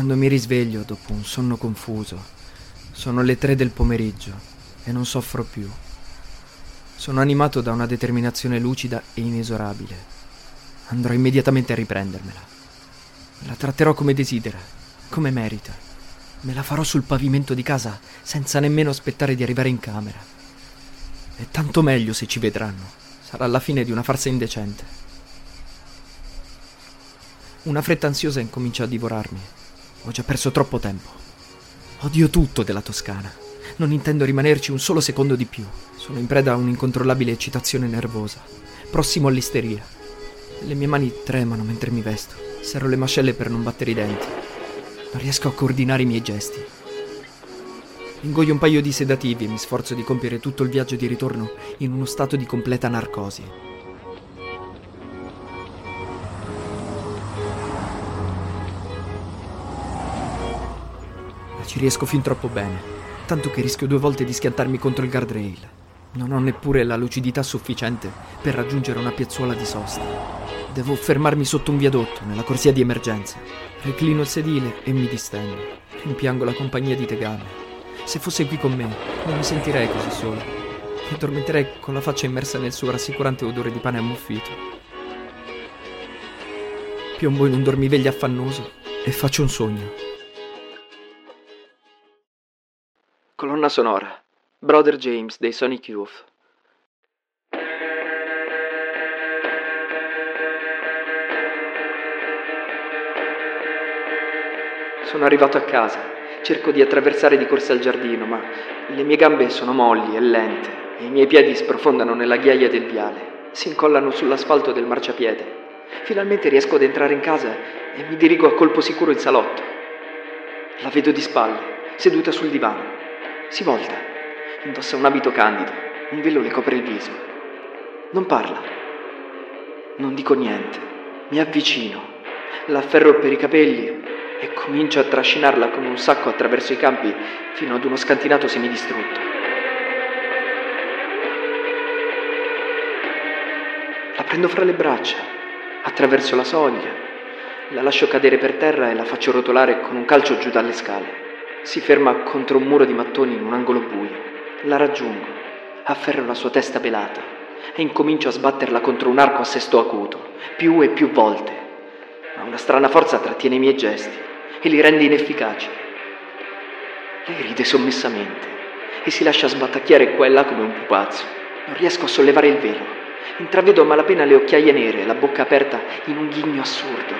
Quando mi risveglio dopo un sonno confuso, sono le tre del pomeriggio e non soffro più. Sono animato da una determinazione lucida e inesorabile. Andrò immediatamente a riprendermela. La tratterò come desidera, come merita. Me la farò sul pavimento di casa senza nemmeno aspettare di arrivare in camera. E tanto meglio se ci vedranno. Sarà la fine di una farsa indecente. Una fretta ansiosa incomincia a divorarmi. Ho già perso troppo tempo. Odio tutto della Toscana. Non intendo rimanerci un solo secondo di più. Sono in preda a un'incontrollabile eccitazione nervosa, prossimo all'isteria. Le mie mani tremano mentre mi vesto. Serro le mascelle per non battere i denti. Non riesco a coordinare i miei gesti. Ingoio un paio di sedativi e mi sforzo di compiere tutto il viaggio di ritorno in uno stato di completa narcosi. Ci riesco fin troppo bene, tanto che rischio due volte di schiantarmi contro il guardrail. Non ho neppure la lucidità sufficiente per raggiungere una piazzuola di sosta. Devo fermarmi sotto un viadotto, nella corsia di emergenza. Reclino il sedile e mi distendo. Rimpiango la compagnia di Tegame. Se fosse qui con me, non mi sentirei così solo. Mi addormenterei con la faccia immersa nel suo rassicurante odore di pane ammuffito. Piombo in un dormiveglia affannoso e faccio un sogno. Colonna sonora. Brother James dei Sonic Youth. Sono arrivato a casa. Cerco di attraversare di corsa il giardino, ma le mie gambe sono molli e lente e i miei piedi sprofondano nella ghiaia del viale. Si incollano sull'asfalto del marciapiede. Finalmente riesco ad entrare in casa e mi dirigo a colpo sicuro in salotto. La vedo di spalle, seduta sul divano. Si volta. Indossa un abito candido. Un velo le copre il viso. Non parla. Non dico niente. Mi avvicino. La afferro per i capelli e comincio a trascinarla come un sacco attraverso i campi fino ad uno scantinato semidistrutto. La prendo fra le braccia, attraverso la soglia, la lascio cadere per terra e la faccio rotolare con un calcio giù dalle scale. Si ferma contro un muro di mattoni in un angolo buio. La raggiungo, afferro la sua testa pelata e incomincio a sbatterla contro un arco a sesto acuto, più e più volte. Ma una strana forza trattiene i miei gesti e li rende inefficaci. Lei ride sommessamente e si lascia sbattacchiare qua e là come un pupazzo. Non riesco a sollevare il velo. Intravedo a malapena le occhiaie nere, la bocca aperta in un ghigno assurdo.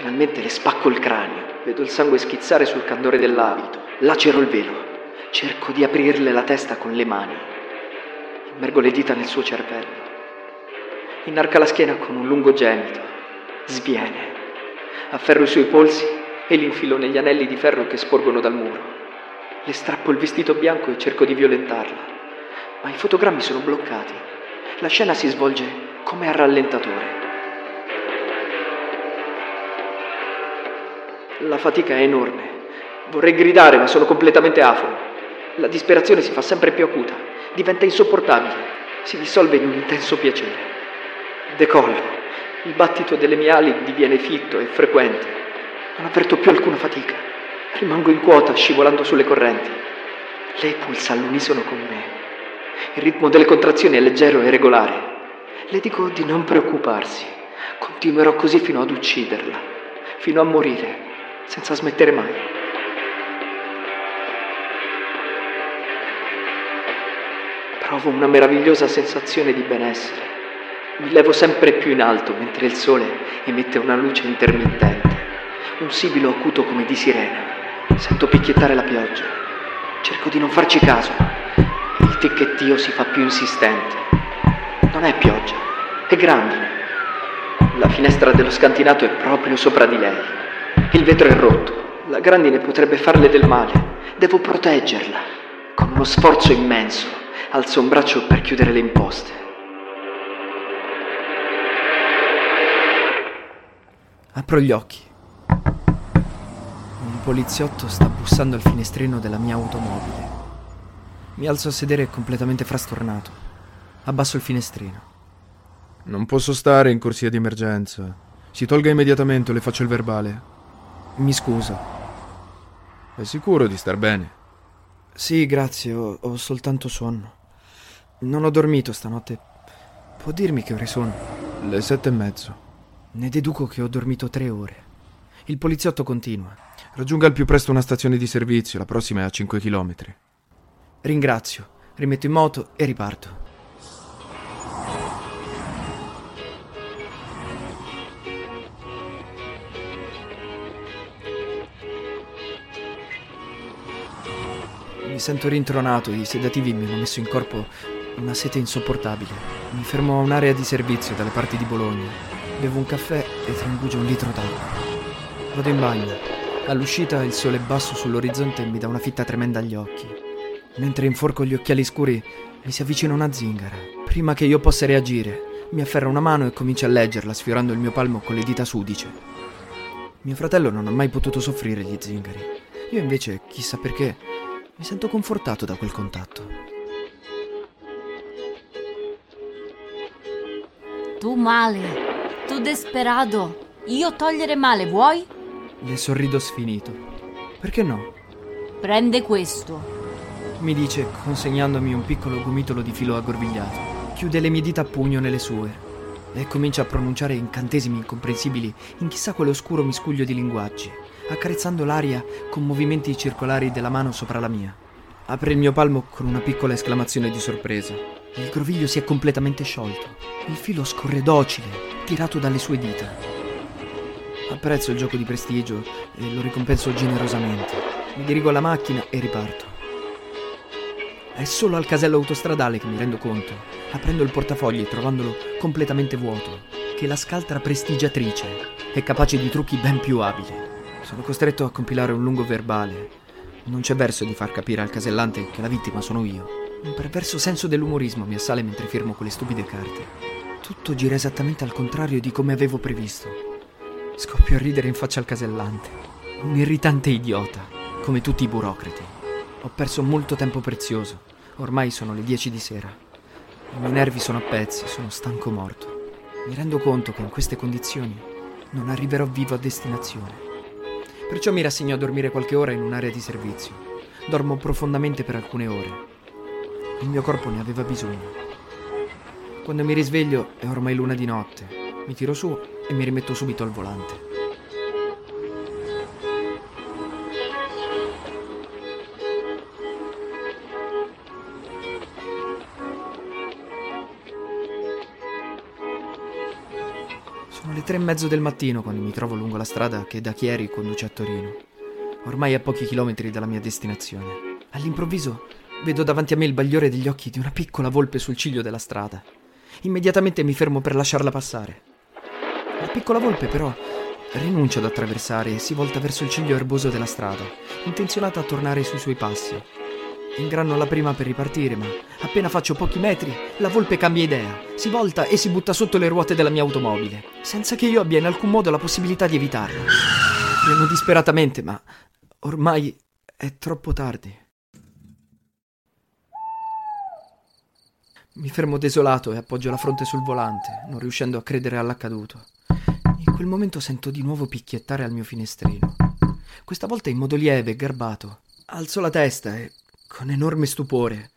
Finalmente le spacco il cranio, vedo il sangue schizzare sul candore dell'abito, lacero il velo, cerco di aprirle la testa con le mani, immergo le dita nel suo cervello. Inarca la schiena con un lungo gemito, sviene, afferro i suoi polsi e li infilo negli anelli di ferro che sporgono dal muro. Le strappo il vestito bianco e cerco di violentarla, ma i fotogrammi sono bloccati. La scena si svolge come a rallentatore. La fatica è enorme. Vorrei gridare, ma sono completamente afro. La disperazione si fa sempre più acuta, diventa insopportabile, si dissolve in un intenso piacere. Decollo. Il battito delle mie ali diviene fitto e frequente. Non avverto più alcuna fatica. Rimango in quota scivolando sulle correnti. Lei pulsa all'unisono con me. Il ritmo delle contrazioni è leggero e regolare. Le dico di non preoccuparsi. Continuerò così fino ad ucciderla, fino a morire, senza smettere mai. Provo una meravigliosa sensazione di benessere. Mi levo sempre più in alto mentre il sole emette una luce intermittente, un sibilo acuto come di sirena. Sento picchiettare la pioggia. Cerco di non farci caso. Il ticchettio si fa più insistente. Non è pioggia, è grandine. La finestra dello scantinato è proprio sopra di lei. Il vetro è rotto. La grandine potrebbe farle del male. Devo proteggerla. Con uno sforzo immenso alzo un braccio per chiudere le imposte. Apro gli occhi. Un poliziotto sta bussando al finestrino della mia automobile. Mi alzo a sedere completamente frastornato. Abbasso il finestrino. Non posso stare in corsia di emergenza. Si tolga immediatamente o le faccio il verbale. Mi scusa. È sicuro di star bene? Sì, grazie, ho, ho soltanto sonno. Non ho dormito stanotte. Può dirmi che ore sono? Le sette e mezzo. Ne deduco che ho dormito tre ore. Il poliziotto continua. Raggiunga al più presto una stazione di servizio, la prossima è a 5 km. Ringrazio, rimetto in moto e riparto. Sento rintronato, i sedativi mi hanno messo in corpo una sete insopportabile. Mi fermo a un'area di servizio dalle parti di Bologna. Bevo un caffè e trambugio un litro d'acqua. Vado in bagno. All'uscita il sole basso sull'orizzonte mi dà una fitta tremenda agli occhi. Mentre inforco gli occhiali scuri mi si avvicina una zingara. Prima che io possa reagire, mi afferra una mano e comincia a leggerla sfiorando il mio palmo con le dita sudice. Mio fratello non ha mai potuto soffrire gli zingari. Io invece, chissà perché, mi sento confortato da quel contatto. Tu male, tu desperado. Io togliere male, vuoi? Le sorrido sfinito. Perché no? Prende questo. Mi dice, consegnandomi un piccolo gomitolo di filo aggrovigliato. Chiude le mie dita a pugno nelle sue e comincia a pronunciare incantesimi incomprensibili in chissà quale oscuro miscuglio di linguaggi, accarezzando l'aria con movimenti circolari della mano sopra la mia. Apre il mio palmo con una piccola esclamazione di sorpresa. Il groviglio si è completamente sciolto. Il filo scorre docile, tirato dalle sue dita. Apprezzo il gioco di prestigio e lo ricompenso generosamente. Mi dirigo alla macchina e riparto. È solo al casello autostradale che mi rendo conto, aprendo il portafogli e trovandolo completamente vuoto, che la scaltra prestigiatrice è capace di trucchi ben più abili. Sono costretto a compilare un lungo verbale. Non c'è verso di far capire al casellante che la vittima sono io. Un perverso senso dell'umorismo mi assale mentre firmo quelle stupide carte. Tutto gira esattamente al contrario di come avevo previsto. Scoppio a ridere in faccia al casellante. Un irritante idiota, come tutti i burocrati. Ho perso molto tempo prezioso. Ormai sono le 10 di sera. I miei nervi sono a pezzi, sono stanco morto. Mi rendo conto che in queste condizioni non arriverò vivo a destinazione. Perciò mi rassegno a dormire qualche ora in un'area di servizio. Dormo profondamente per alcune ore. Il mio corpo ne aveva bisogno. Quando mi risveglio è ormai luna di notte. Mi tiro su e mi rimetto subito al volante. Tre e mezzo del mattino quando mi trovo lungo la strada che da Chieri conduce a Torino. Ormai a pochi chilometri dalla mia destinazione. All'improvviso vedo davanti a me il bagliore degli occhi di una piccola volpe sul ciglio della strada. Immediatamente mi fermo per lasciarla passare. La piccola volpe però rinuncia ad attraversare e si volta verso il ciglio erboso della strada, intenzionata a tornare sui suoi passi. Ingranno la prima per ripartire, ma appena faccio pochi metri, la volpe cambia idea, si volta e si butta sotto le ruote della mia automobile, senza che io abbia in alcun modo la possibilità di evitarlo. Freno disperatamente, ma ormai è troppo tardi. Mi fermo desolato e appoggio la fronte sul volante, non riuscendo a credere all'accaduto. In quel momento sento di nuovo picchiettare al mio finestrino. Questa volta in modo lieve e garbato. Alzo la testa e, con enorme stupore,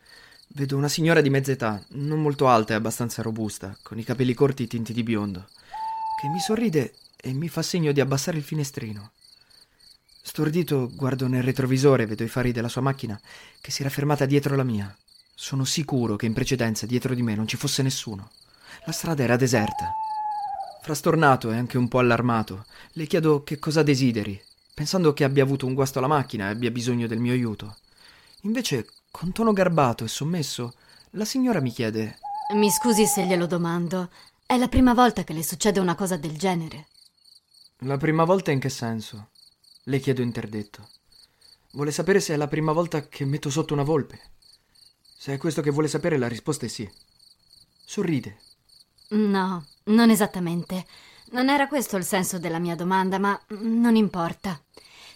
vedo una signora di mezza età, non molto alta e abbastanza robusta, con i capelli corti tinti di biondo, che mi sorride e mi fa segno di abbassare il finestrino. Stordito guardo nel retrovisore vedo i fari della sua macchina che si era fermata dietro la mia. Sono sicuro che in precedenza dietro di me non ci fosse nessuno. La strada era deserta. Frastornato e anche un po' allarmato, le chiedo che cosa desideri, pensando che abbia avuto un guasto alla macchina e abbia bisogno del mio aiuto. Invece, con tono garbato e sommesso, la signora mi chiede: Mi scusi se glielo domando. È la prima volta che le succede una cosa del genere. La prima volta in che senso? Le chiedo interdetto. Vuole sapere se è la prima volta che metto sotto una volpe? Se è questo che vuole sapere, la risposta è sì. Sorride. No, non esattamente. Non era questo il senso della mia domanda, ma non importa.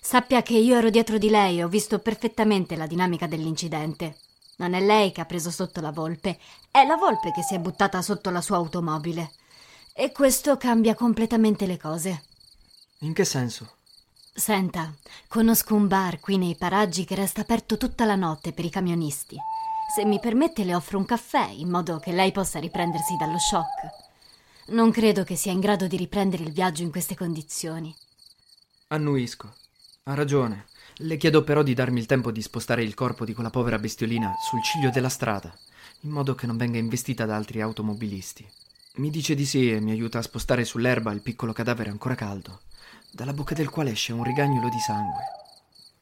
Sappia che io ero dietro di lei e ho visto perfettamente la dinamica dell'incidente. Non è lei che ha preso sotto la volpe, è la volpe che si è buttata sotto la sua automobile. E questo cambia completamente le cose. In che senso? Senta, conosco un bar qui nei paraggi che resta aperto tutta la notte per i camionisti. Se mi permette le offro un caffè in modo che lei possa riprendersi dallo shock. Non credo che sia in grado di riprendere il viaggio in queste condizioni. Annuisco. Ha ragione. Le chiedo però di darmi il tempo di spostare il corpo di quella povera bestiolina sul ciglio della strada, in modo che non venga investita da altri automobilisti. Mi dice di sì e mi aiuta a spostare sull'erba il piccolo cadavere ancora caldo, dalla bocca del quale esce un rigagnolo di sangue.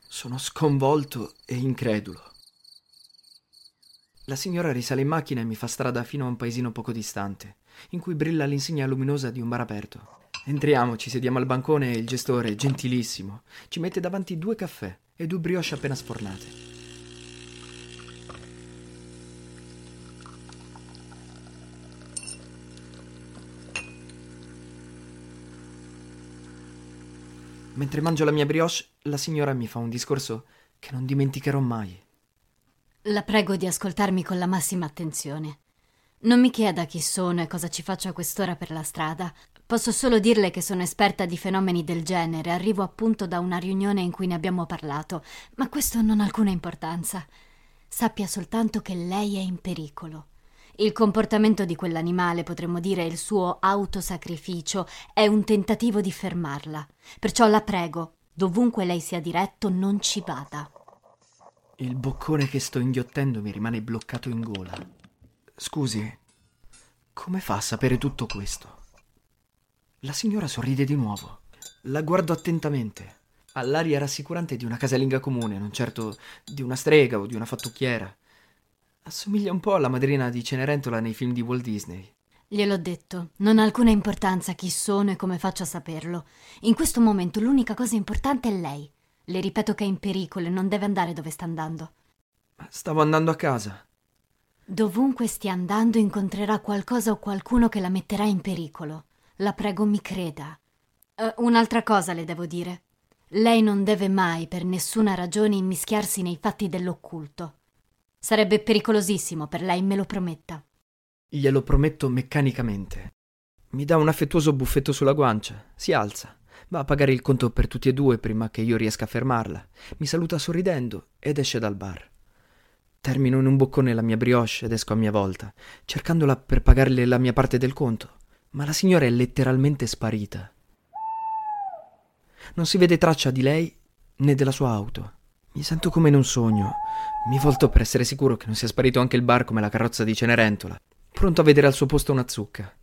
Sono sconvolto e incredulo. La signora risale in macchina e mi fa strada fino a un paesino poco distante, in cui brilla l'insegna luminosa di un bar aperto. Entriamo, ci sediamo al bancone e il gestore, gentilissimo, ci mette davanti due caffè e due brioche appena sfornate. Mentre mangio la mia brioche, la signora mi fa un discorso che non dimenticherò mai. La prego di ascoltarmi con la massima attenzione. Non mi chieda chi sono e cosa ci faccio a quest'ora per la strada. Posso solo dirle che sono esperta di fenomeni del genere, arrivo appunto da una riunione in cui ne abbiamo parlato, ma questo non ha alcuna importanza. Sappia soltanto che lei è in pericolo. Il comportamento di quell'animale, potremmo dire il suo autosacrificio, è un tentativo di fermarla. Perciò la prego, dovunque lei sia diretto, non ci vada. Il boccone che sto inghiottendo mi rimane bloccato in gola. Scusi, come fa a sapere tutto questo? La signora sorride di nuovo. La guardo attentamente. Ha l'aria rassicurante di una casalinga comune, non certo di una strega o di una fattucchiera. Assomiglia un po' alla madrina di Cenerentola nei film di Walt Disney. Gliel'ho detto, non ha alcuna importanza chi sono e come faccio a saperlo. In questo momento l'unica cosa importante è lei. Le ripeto che è in pericolo e non deve andare dove sta andando. Stavo andando a casa. Dovunque stia andando incontrerà qualcosa o qualcuno che la metterà in pericolo. La prego mi creda. Uh, un'altra cosa le devo dire. Lei non deve mai, per nessuna ragione, immischiarsi nei fatti dell'occulto. Sarebbe pericolosissimo per lei, me lo prometta. Glielo prometto meccanicamente. Mi dà un affettuoso buffetto sulla guancia, si alza, va a pagare il conto per tutti e due prima che io riesca a fermarla, mi saluta sorridendo ed esce dal bar. Termino in un boccone la mia brioche ed esco a mia volta, cercandola per pagarle la mia parte del conto ma la signora è letteralmente sparita. Non si vede traccia di lei né della sua auto. Mi sento come in un sogno. Mi volto per essere sicuro che non sia sparito anche il bar come la carrozza di Cenerentola, pronto a vedere al suo posto una zucca.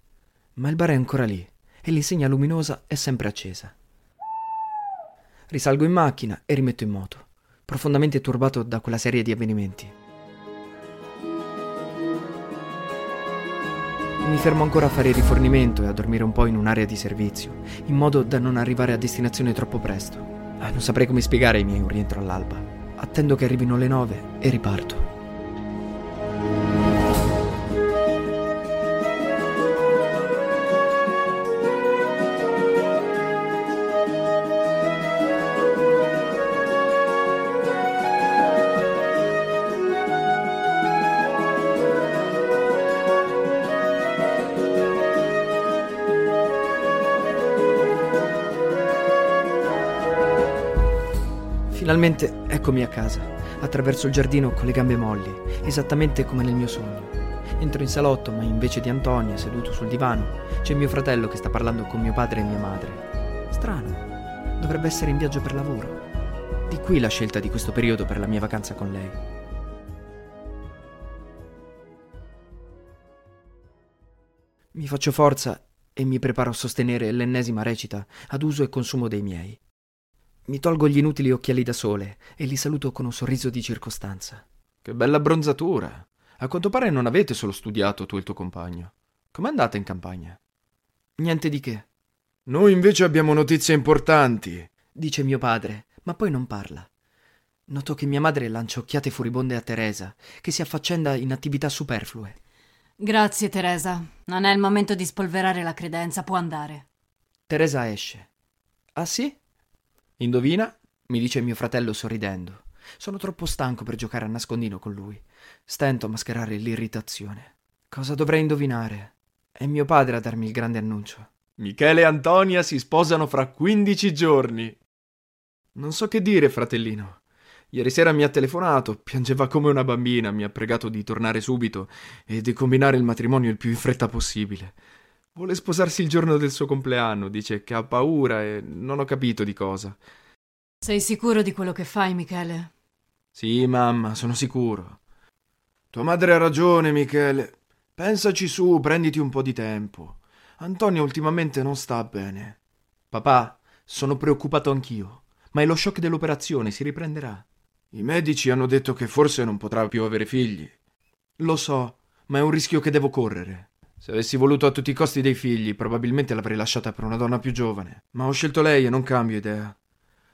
Ma il bar è ancora lì e l'insegna luminosa è sempre accesa. Risalgo in macchina e rimetto in moto, profondamente turbato da quella serie di avvenimenti. Mi fermo ancora a fare rifornimento e a dormire un po' in un'area di servizio, in modo da non arrivare a destinazione troppo presto. Ah, non saprei come spiegare i miei un rientro all'alba. Attendo che arrivino le nove e riparto. Finalmente eccomi a casa, attraverso il giardino con le gambe molli, esattamente come nel mio sogno. Entro in salotto, ma invece di Antonia seduto sul divano, c'è mio fratello che sta parlando con mio padre e mia madre. Strano, dovrebbe essere in viaggio per lavoro. Di qui la scelta di questo periodo per la mia vacanza con lei. Mi faccio forza e mi preparo a sostenere l'ennesima recita ad uso e consumo dei miei. Mi tolgo gli inutili occhiali da sole e li saluto con un sorriso di circostanza. Che bella abbronzatura. A quanto pare non avete solo studiato tu e il tuo compagno. Com'è andata in campagna? Niente di che. Noi invece abbiamo notizie importanti, dice mio padre, ma poi non parla. Noto che mia madre lancia occhiate furibonde a Teresa, che si affaccenda in attività superflue. Grazie, Teresa. Non è il momento di spolverare la credenza, può andare. Teresa esce. Ah sì? Indovina? mi dice mio fratello sorridendo. Sono troppo stanco per giocare a nascondino con lui. Stento a mascherare l'irritazione. Cosa dovrei indovinare? È mio padre a darmi il grande annuncio. Michele e Antonia si sposano fra 15 giorni. Non so che dire, fratellino. Ieri sera mi ha telefonato, piangeva come una bambina, mi ha pregato di tornare subito e di combinare il matrimonio il più in fretta possibile. Vuole sposarsi il giorno del suo compleanno, dice che ha paura e non ho capito di cosa. Sei sicuro di quello che fai, Michele? Sì, mamma, sono sicuro. Tua madre ha ragione, Michele. Pensaci su, prenditi un po' di tempo. Antonio ultimamente non sta bene. Papà, sono preoccupato anch'io, ma è lo shock dell'operazione, si riprenderà. I medici hanno detto che forse non potrà più avere figli. Lo so, ma è un rischio che devo correre. Se avessi voluto a tutti i costi dei figli, probabilmente l'avrei lasciata per una donna più giovane. Ma ho scelto lei e non cambio idea.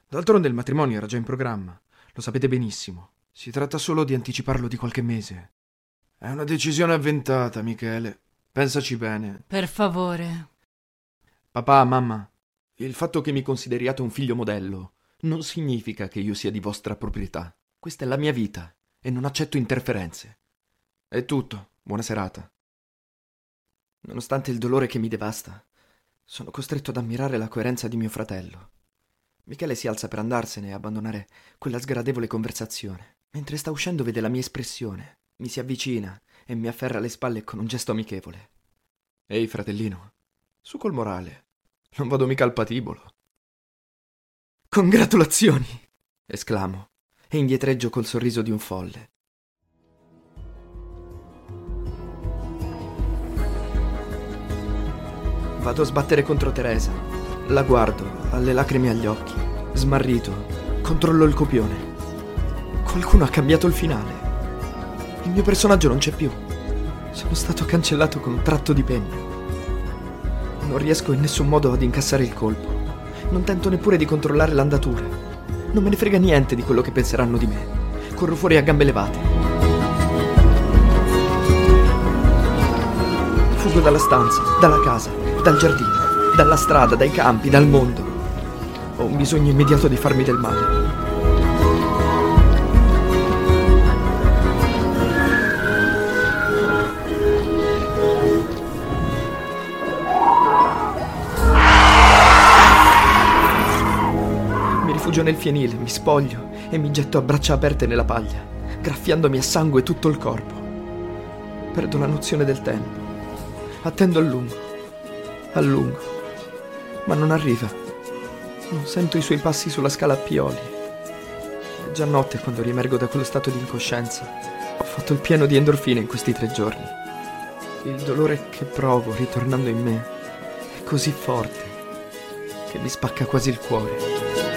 D'altronde il matrimonio era già in programma. Lo sapete benissimo. Si tratta solo di anticiparlo di qualche mese. È una decisione avventata, Michele. Pensaci bene. Per favore. Papà, mamma, il fatto che mi consideriate un figlio modello non significa che io sia di vostra proprietà. Questa è la mia vita e non accetto interferenze. È tutto. Buona serata. Nonostante il dolore che mi devasta, sono costretto ad ammirare la coerenza di mio fratello. Michele si alza per andarsene e abbandonare quella sgradevole conversazione. Mentre sta uscendo vede la mia espressione, mi si avvicina e mi afferra le spalle con un gesto amichevole. Ehi, fratellino, su col morale. Non vado mica al patibolo. Congratulazioni! esclamo e indietreggio col sorriso di un folle. Vado a sbattere contro Teresa. La guardo, ha le lacrime agli occhi. Smarrito, controllo il copione. Qualcuno ha cambiato il finale. Il mio personaggio non c'è più. Sono stato cancellato con un tratto di penna. Non riesco in nessun modo ad incassare il colpo. Non tento neppure di controllare l'andatura. Non me ne frega niente di quello che penseranno di me. Corro fuori a gambe levate. Fuggo dalla stanza, dalla casa, dal giardino, dalla strada, dai campi, dal mondo. Ho un bisogno immediato di farmi del male. Mi rifugio nel fienile, mi spoglio e mi getto a braccia aperte nella paglia, graffiandomi a sangue tutto il corpo. Perdo la nozione del tempo. Attendo a lungo, a lungo, ma non arriva. Non sento i suoi passi sulla scala a pioli. È già notte quando riemergo da quello stato di incoscienza. Ho fatto il pieno di endorfine in questi tre giorni. Il dolore che provo ritornando in me è così forte che mi spacca quasi il cuore.